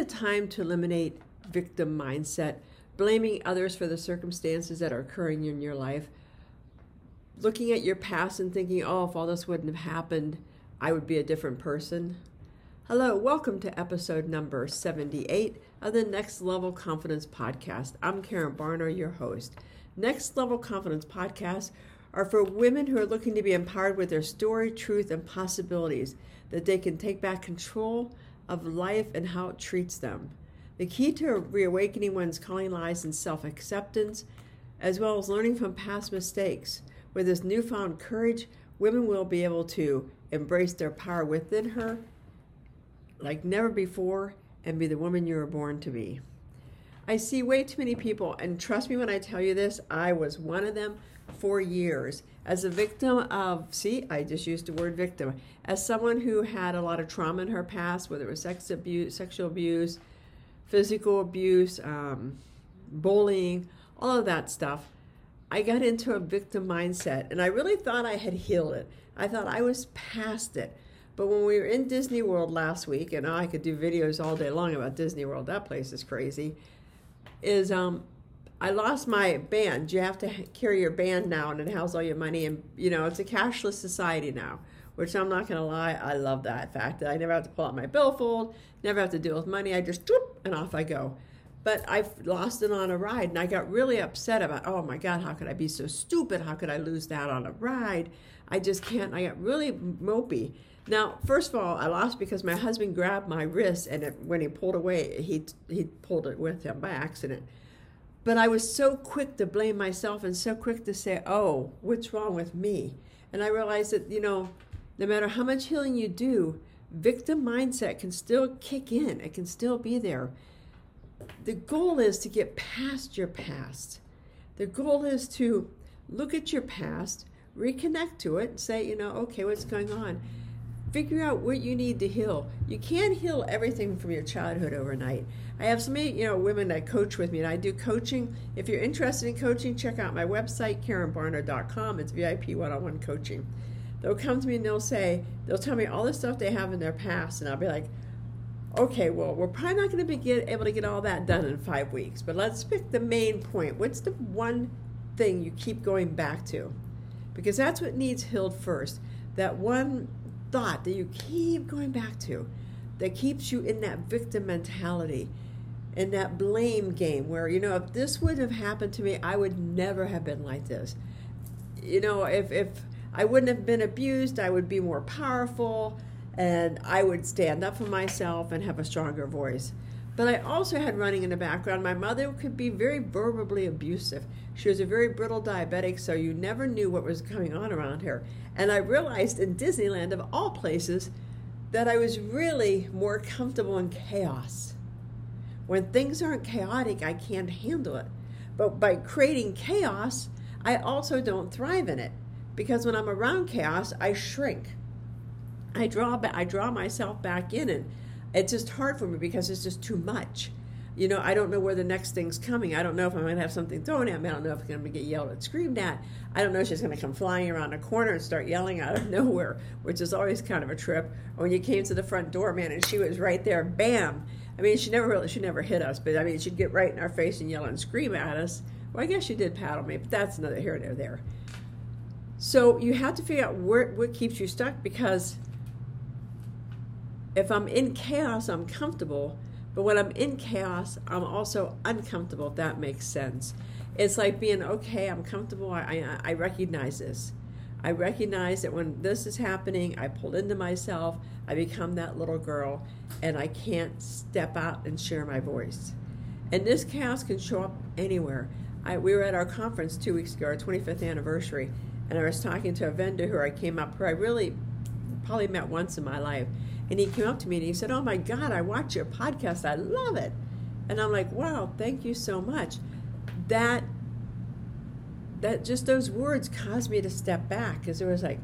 it time to eliminate victim mindset, blaming others for the circumstances that are occurring in your life? Looking at your past and thinking, oh, if all this wouldn't have happened, I would be a different person? Hello, welcome to episode number 78 of the Next Level Confidence Podcast. I'm Karen Barner, your host. Next Level Confidence Podcasts are for women who are looking to be empowered with their story, truth, and possibilities, that they can take back control of life and how it treats them. The key to reawakening one's calling lies in self acceptance, as well as learning from past mistakes. With this newfound courage, women will be able to embrace their power within her like never before and be the woman you were born to be. I see way too many people, and trust me when I tell you this, I was one of them for years as a victim of, see, I just used the word victim, as someone who had a lot of trauma in her past, whether it was sex abuse, sexual abuse, physical abuse, um, bullying, all of that stuff. I got into a victim mindset, and I really thought I had healed it. I thought I was past it. But when we were in Disney World last week, and I could do videos all day long about Disney World, that place is crazy, is um, I lost my band. You have to carry your band now, and it has all your money. And you know, it's a cashless society now, which I'm not going to lie, I love that fact that I never have to pull out my billfold, never have to deal with money. I just whoop, and off I go. But I've lost it on a ride, and I got really upset about. Oh my God, how could I be so stupid? How could I lose that on a ride? I just can't. I got really mopey. Now, first of all, I lost because my husband grabbed my wrist, and it, when he pulled away, he he pulled it with him by accident. But I was so quick to blame myself and so quick to say, "Oh, what's wrong with me?" And I realized that you know, no matter how much healing you do, victim mindset can still kick in. It can still be there. The goal is to get past your past. The goal is to look at your past, reconnect to it, and say, you know, okay, what's going on? Figure out what you need to heal. You can't heal everything from your childhood overnight. I have so many, you know, women that coach with me, and I do coaching. If you're interested in coaching, check out my website, KarenBarner.com. It's VIP one-on-one coaching. They'll come to me and they'll say, they'll tell me all the stuff they have in their past, and I'll be like, okay, well, we're probably not going to be get, able to get all that done in five weeks, but let's pick the main point. What's the one thing you keep going back to? Because that's what needs healed first. That one thought that you keep going back to that keeps you in that victim mentality in that blame game where you know if this would have happened to me i would never have been like this. You know if if i wouldn't have been abused i would be more powerful and i would stand up for myself and have a stronger voice but i also had running in the background my mother could be very verbally abusive she was a very brittle diabetic so you never knew what was going on around her and I realized in Disneyland, of all places, that I was really more comfortable in chaos. When things aren't chaotic, I can't handle it. But by creating chaos, I also don't thrive in it because when I'm around chaos, I shrink. I draw I draw myself back in and it's just hard for me because it's just too much you know, I don't know where the next thing's coming. I don't know if I'm going to have something thrown at me. I don't know if I'm going to get yelled at, screamed at. I don't know if she's going to come flying around a corner and start yelling out of nowhere, which is always kind of a trip. When you came to the front door, man, and she was right there, bam. I mean, she never really, she never hit us, but I mean, she'd get right in our face and yell and scream at us. Well, I guess she did paddle me, but that's another here and there. So you have to figure out where, what keeps you stuck because if I'm in chaos, I'm comfortable but when I'm in chaos, I'm also uncomfortable, if that makes sense. It's like being okay, I'm comfortable, I, I, I recognize this. I recognize that when this is happening, I pull into myself, I become that little girl, and I can't step out and share my voice. And this chaos can show up anywhere. I, we were at our conference two weeks ago, our 25th anniversary, and I was talking to a vendor who I came up, who I really probably met once in my life. And he came up to me and he said, Oh my God, I watch your podcast. I love it. And I'm like, Wow, thank you so much. That that just those words caused me to step back because it was like,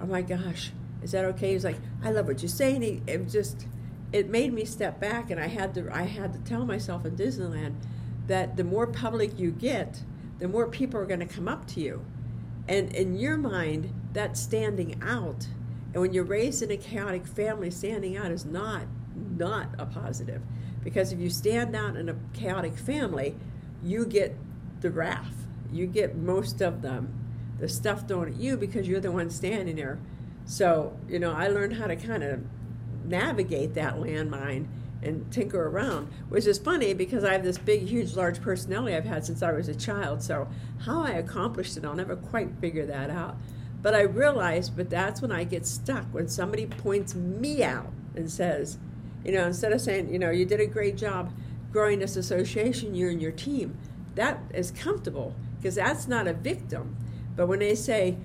oh my gosh, is that okay? He was like, I love what you're saying. He, it just, it made me step back, and I had to, I had to tell myself in Disneyland that the more public you get, the more people are going to come up to you, and in your mind, that standing out and when you're raised in a chaotic family, standing out is not not a positive. Because if you stand out in a chaotic family, you get the wrath. You get most of them, the stuff thrown at you because you're the one standing there. So, you know, I learned how to kind of navigate that landmine and tinker around, which is funny because I have this big, huge, large personality I've had since I was a child. So, how I accomplished it, I'll never quite figure that out. But I realized, but that's when I get stuck when somebody points me out and says, you know, instead of saying, you know, you did a great job growing this association, you and your team, that is comfortable because that's not a victim. But when they say,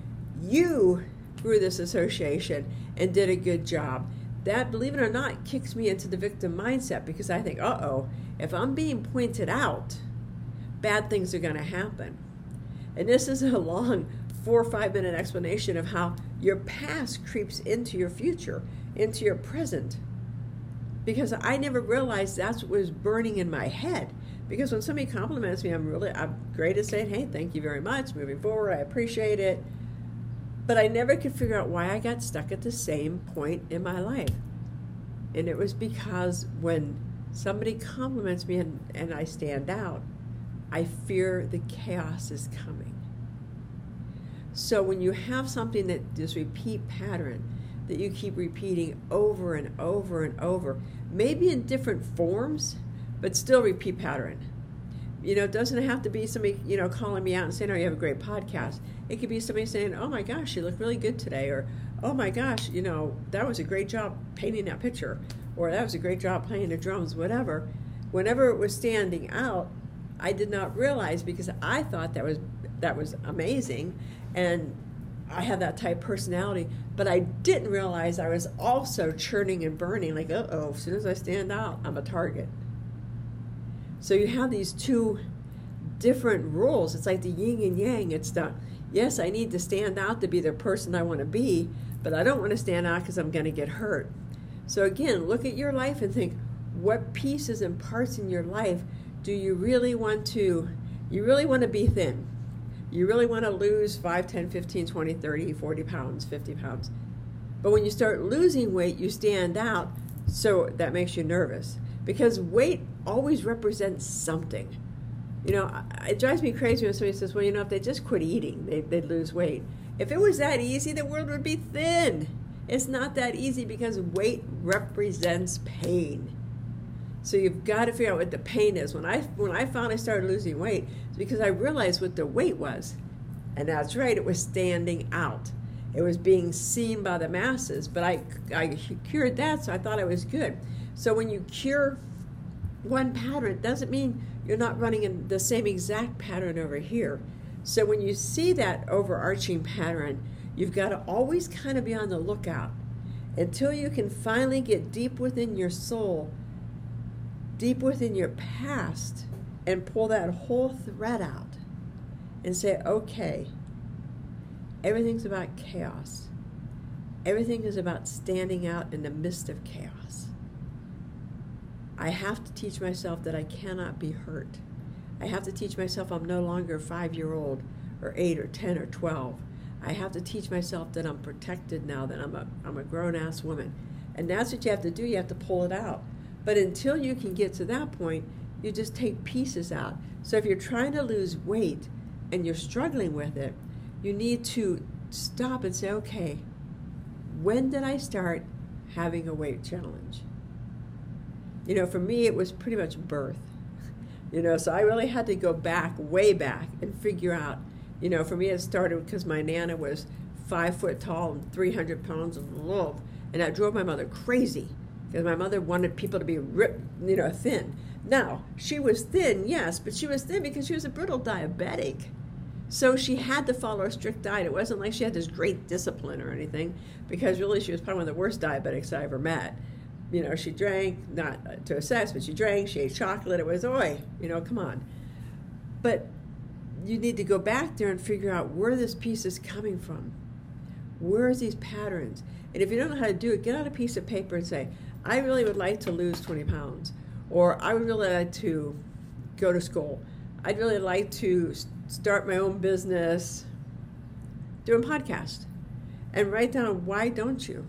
you grew this association and did a good job, that, believe it or not, kicks me into the victim mindset because I think, uh oh, if I'm being pointed out, bad things are going to happen. And this is a long four or five minute explanation of how your past creeps into your future, into your present. Because I never realized that's what was burning in my head. Because when somebody compliments me, I'm really I'm great at saying, "Hey, thank you very much. Moving forward, I appreciate it." But I never could figure out why I got stuck at the same point in my life. And it was because when somebody compliments me and, and I stand out, I fear the chaos is coming. So when you have something that this repeat pattern that you keep repeating over and over and over, maybe in different forms, but still repeat pattern. You know, it doesn't have to be somebody, you know, calling me out and saying, Oh, you have a great podcast. It could be somebody saying, Oh my gosh, you look really good today, or Oh my gosh, you know, that was a great job painting that picture, or that was a great job playing the drums, whatever. Whenever it was standing out, I did not realize because I thought that was that was amazing and I have that type personality, but I didn't realize I was also churning and burning. Like, uh oh, as soon as I stand out, I'm a target. So you have these two different rules. It's like the yin and yang. It's the yes, I need to stand out to be the person I want to be, but I don't want to stand out because I'm going to get hurt. So again, look at your life and think what pieces and parts in your life do you really want to you really want to be thin you really want to lose 5 10 15 20 30 40 pounds 50 pounds. But when you start losing weight you stand out so that makes you nervous. Because weight always represents something. You know it drives me crazy when somebody says well you know if they just quit eating they, they'd lose weight. If it was that easy the world would be thin. It's not that easy because weight represents pain so you've got to figure out what the pain is. When I when I finally started losing weight, it's because I realized what the weight was, and that's right, it was standing out. It was being seen by the masses. But I I cured that, so I thought I was good. So when you cure one pattern, it doesn't mean you're not running in the same exact pattern over here. So when you see that overarching pattern, you've got to always kind of be on the lookout until you can finally get deep within your soul deep within your past and pull that whole thread out and say, okay, everything's about chaos. Everything is about standing out in the midst of chaos. I have to teach myself that I cannot be hurt. I have to teach myself I'm no longer a five year old or eight or 10 or 12. I have to teach myself that I'm protected now, that I'm a, I'm a grown ass woman. And that's what you have to do. You have to pull it out. But until you can get to that point, you just take pieces out. So if you're trying to lose weight and you're struggling with it, you need to stop and say, okay, when did I start having a weight challenge? You know, for me, it was pretty much birth. You know, so I really had to go back, way back, and figure out. You know, for me, it started because my nana was five foot tall and 300 pounds of love, and that drove my mother crazy because my mother wanted people to be ripped, you know, thin. Now, she was thin, yes, but she was thin because she was a brittle diabetic. So she had to follow a strict diet. It wasn't like she had this great discipline or anything, because really she was probably one of the worst diabetics I ever met. You know, she drank, not to excess, but she drank, she ate chocolate. It was, oi, you know, come on. But you need to go back there and figure out where this piece is coming from. Where are these patterns? And if you don't know how to do it, get out a piece of paper and say, I really would like to lose 20 pounds, or I would really like to go to school. I'd really like to start my own business, do a podcast, and write down why don't you?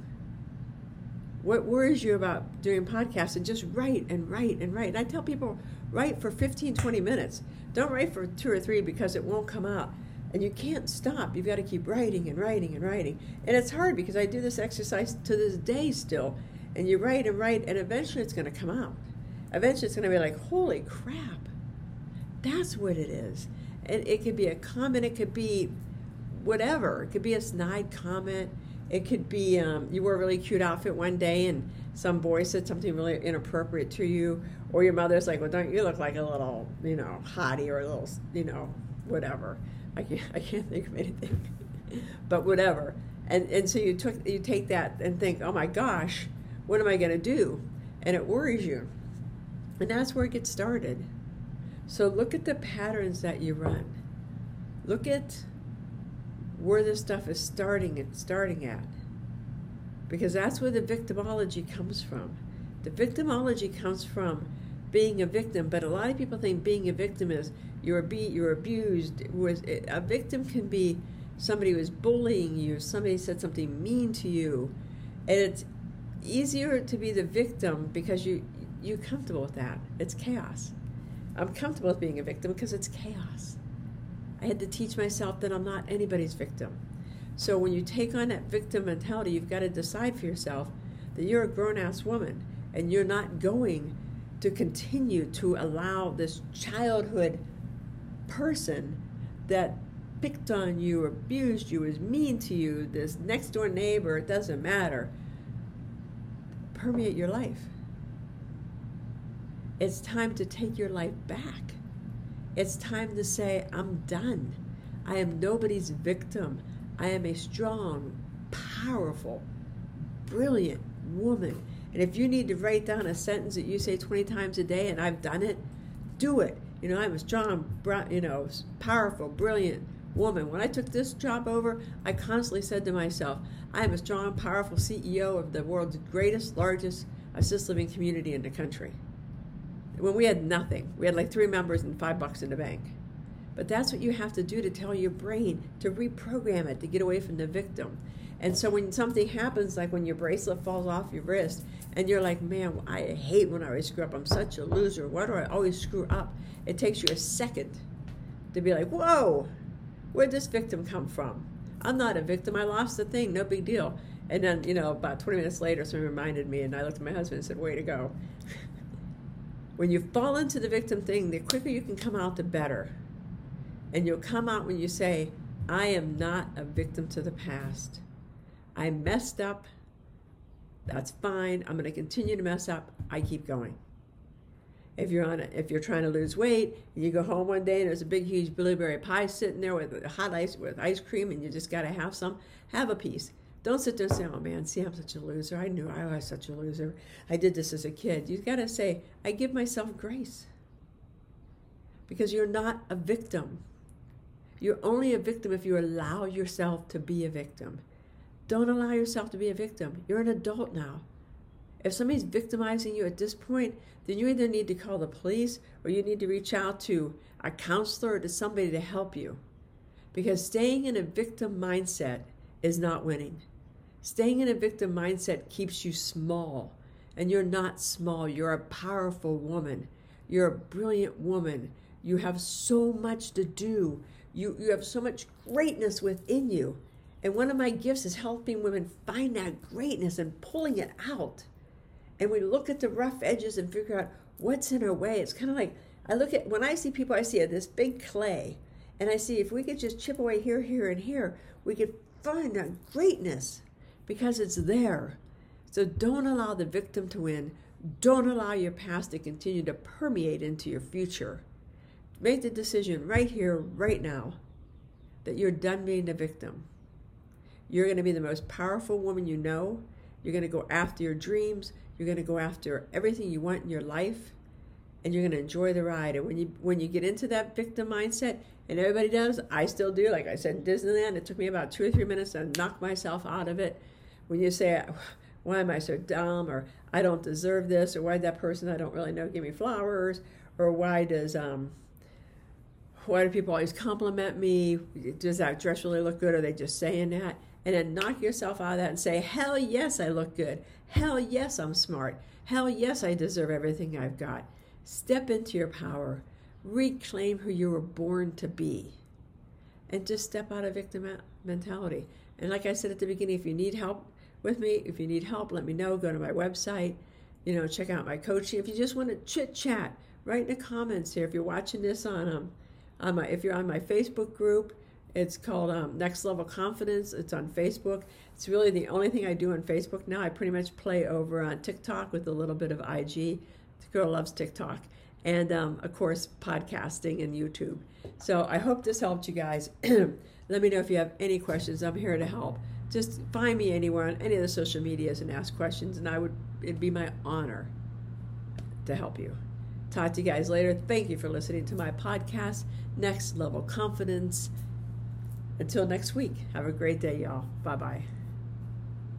What worries you about doing podcasts? And just write and write and write. And I tell people, write for 15, 20 minutes. Don't write for two or three because it won't come out. And you can't stop. You've got to keep writing and writing and writing. And it's hard because I do this exercise to this day still. And you write and write, and eventually it's going to come out. Eventually it's going to be like, holy crap. That's what it is. And it could be a comment, it could be whatever. It could be a snide comment. It could be um, you wore a really cute outfit one day and some boy said something really inappropriate to you, or your mother's like, "Well, don't you look like a little, you know, hottie or a little, you know, whatever." I can't, I can't think of anything, but whatever. And and so you took you take that and think, "Oh my gosh, what am I going to do?" And it worries you, and that's where it gets started. So look at the patterns that you run. Look at where this stuff is starting and starting at. Because that's where the victimology comes from. The victimology comes from being a victim, but a lot of people think being a victim is you're be you're abused. A victim can be somebody who is bullying you, somebody said something mean to you, and it's easier to be the victim because you you're comfortable with that. It's chaos. I'm comfortable with being a victim because it's chaos. I had to teach myself that I'm not anybody's victim. So when you take on that victim mentality, you've got to decide for yourself that you're a grown ass woman and you're not going to continue to allow this childhood person that picked on you, abused you, was mean to you, this next door neighbor, it doesn't matter, permeate your life. It's time to take your life back. It's time to say, I'm done. I am nobody's victim. I am a strong, powerful, brilliant woman. And if you need to write down a sentence that you say 20 times a day and I've done it, do it. You know, I'm a strong, you know, powerful, brilliant woman. When I took this job over, I constantly said to myself, I am a strong, powerful CEO of the world's greatest, largest assisted living community in the country when we had nothing. We had like three members and five bucks in the bank. But that's what you have to do to tell your brain to reprogram it to get away from the victim. And so when something happens, like when your bracelet falls off your wrist, and you're like, man, I hate when I always screw up. I'm such a loser. Why do I always screw up? It takes you a second to be like, whoa, where'd this victim come from? I'm not a victim. I lost the thing. No big deal. And then, you know, about 20 minutes later, someone reminded me, and I looked at my husband and said, way to go. when you fall into the victim thing, the quicker you can come out, the better. And you'll come out when you say, I am not a victim to the past. I messed up. That's fine. I'm going to continue to mess up. I keep going. If you're on, a, if you're trying to lose weight, and you go home one day and there's a big, huge blueberry pie sitting there with hot ice with ice cream, and you just got to have some, have a piece. Don't sit there and say, oh man, see, I'm such a loser. I knew I was such a loser. I did this as a kid. You've got to say, I give myself grace. Because you're not a victim. You're only a victim if you allow yourself to be a victim. Don't allow yourself to be a victim. You're an adult now. If somebody's victimizing you at this point, then you either need to call the police or you need to reach out to a counselor or to somebody to help you. Because staying in a victim mindset is not winning. Staying in a victim mindset keeps you small, and you're not small. You're a powerful woman. You're a brilliant woman. You have so much to do. You, you have so much greatness within you. And one of my gifts is helping women find that greatness and pulling it out. And we look at the rough edges and figure out what's in our way. It's kind of like I look at when I see people, I see this big clay, and I see if we could just chip away here, here, and here, we could find that greatness because it's there. So don't allow the victim to win. Don't allow your past to continue to permeate into your future. Make the decision right here, right now, that you're done being the victim. You're going to be the most powerful woman you know. You're going to go after your dreams. You're going to go after everything you want in your life, and you're going to enjoy the ride. And when you when you get into that victim mindset, and everybody does, I still do. Like I said in Disneyland, it took me about two or three minutes to knock myself out of it when you say, why am I so dumb, or I don't deserve this, or why that person I don't really know give me flowers, or why does um, why do people always compliment me? Does that dress really look good? Are they just saying that? And then knock yourself out of that and say, Hell yes, I look good. Hell yes, I'm smart. Hell yes, I deserve everything I've got. Step into your power. Reclaim who you were born to be. And just step out of victim mentality. And like I said at the beginning, if you need help with me, if you need help, let me know. Go to my website, you know, check out my coaching. If you just want to chit chat, write in the comments here. If you're watching this on um, on my, if you're on my Facebook group, it's called um, Next Level Confidence. It's on Facebook. It's really the only thing I do on Facebook now. I pretty much play over on TikTok with a little bit of IG. The girl loves TikTok. And um, of course, podcasting and YouTube. So I hope this helped you guys. Let me know if you have any questions. I'm here to help. Just find me anywhere on any of the social medias and ask questions, and I would it'd be my honor to help you. Talk to you guys later. Thank you for listening to my podcast, Next Level Confidence. Until next week, have a great day, y'all. Bye bye.